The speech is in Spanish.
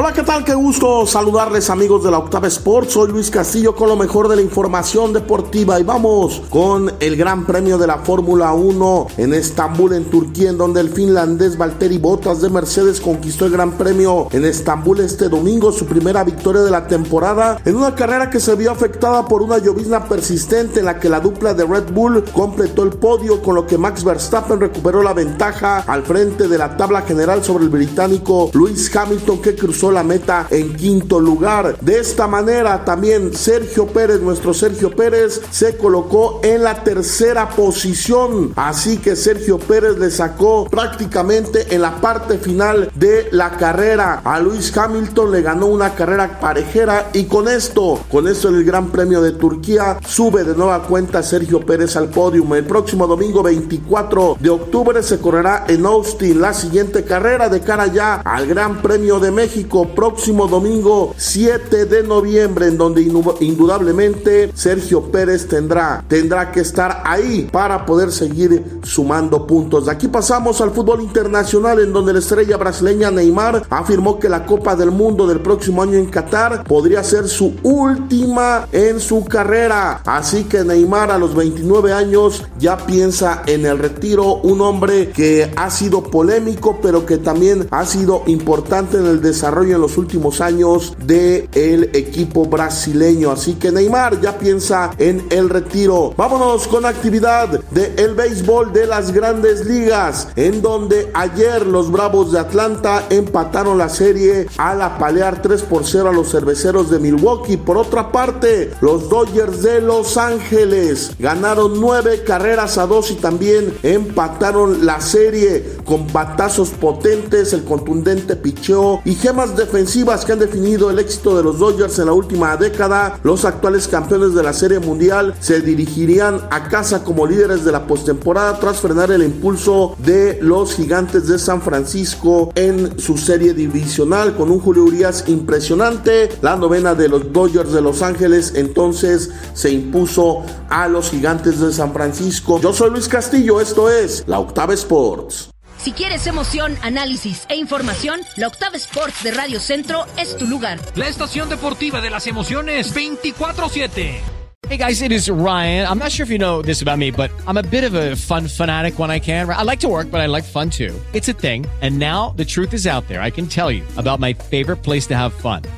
Hola, ¿qué tal? Qué gusto saludarles amigos de la Octava Sports. Soy Luis Castillo con lo mejor de la información deportiva y vamos con el Gran Premio de la Fórmula 1 en Estambul, en Turquía, en donde el finlandés Valtteri Bottas de Mercedes conquistó el Gran Premio en Estambul este domingo, su primera victoria de la temporada en una carrera que se vio afectada por una llovizna persistente en la que la dupla de Red Bull completó el podio, con lo que Max Verstappen recuperó la ventaja al frente de la tabla general sobre el británico Lewis Hamilton que cruzó la meta en quinto lugar. De esta manera también Sergio Pérez, nuestro Sergio Pérez, se colocó en la tercera posición. Así que Sergio Pérez le sacó prácticamente en la parte final de la carrera. A Luis Hamilton le ganó una carrera parejera y con esto, con esto en el Gran Premio de Turquía, sube de nueva cuenta Sergio Pérez al podio. El próximo domingo 24 de octubre se correrá en Austin la siguiente carrera de cara ya al Gran Premio de México próximo domingo 7 de noviembre, en donde indudablemente Sergio Pérez tendrá, tendrá que estar ahí para poder seguir sumando puntos. De aquí pasamos al fútbol internacional, en donde la estrella brasileña Neymar afirmó que la Copa del Mundo del próximo año en Qatar podría ser su última en su carrera. Así que Neymar a los 29 años ya piensa en el retiro, un hombre que ha sido polémico, pero que también ha sido importante en el desarrollo en los últimos años del el equipo brasileño. Así que Neymar ya piensa en el retiro. Vámonos con actividad del el béisbol de las grandes ligas, en donde ayer los Bravos de Atlanta empataron la serie al apalear 3 por 0 a los cerveceros de Milwaukee. Por otra parte, los Dodgers de Los Ángeles ganaron 9 carreras a 2 y también empataron la serie con batazos potentes, el contundente picheo y gemas defensivas que han definido el éxito de los Dodgers en la última década, los actuales campeones de la Serie Mundial se dirigirían a casa como líderes de la postemporada tras frenar el impulso de los gigantes de San Francisco en su serie divisional con un Julio Urias impresionante. La novena de los Dodgers de Los Ángeles entonces se impuso a los gigantes de San Francisco. Yo soy Luis Castillo, esto es La Octava Sports. Si quieres emoción, análisis e información, la Octava Sports de Radio Centro es tu lugar. La estación deportiva de las emociones 24-7. Hey guys, it is Ryan. I'm not sure if you know this about me, but I'm a bit of a fun fanatic when I can. I like to work, but I like fun too. It's a thing. And now the truth is out there. I can tell you about my favorite place to have fun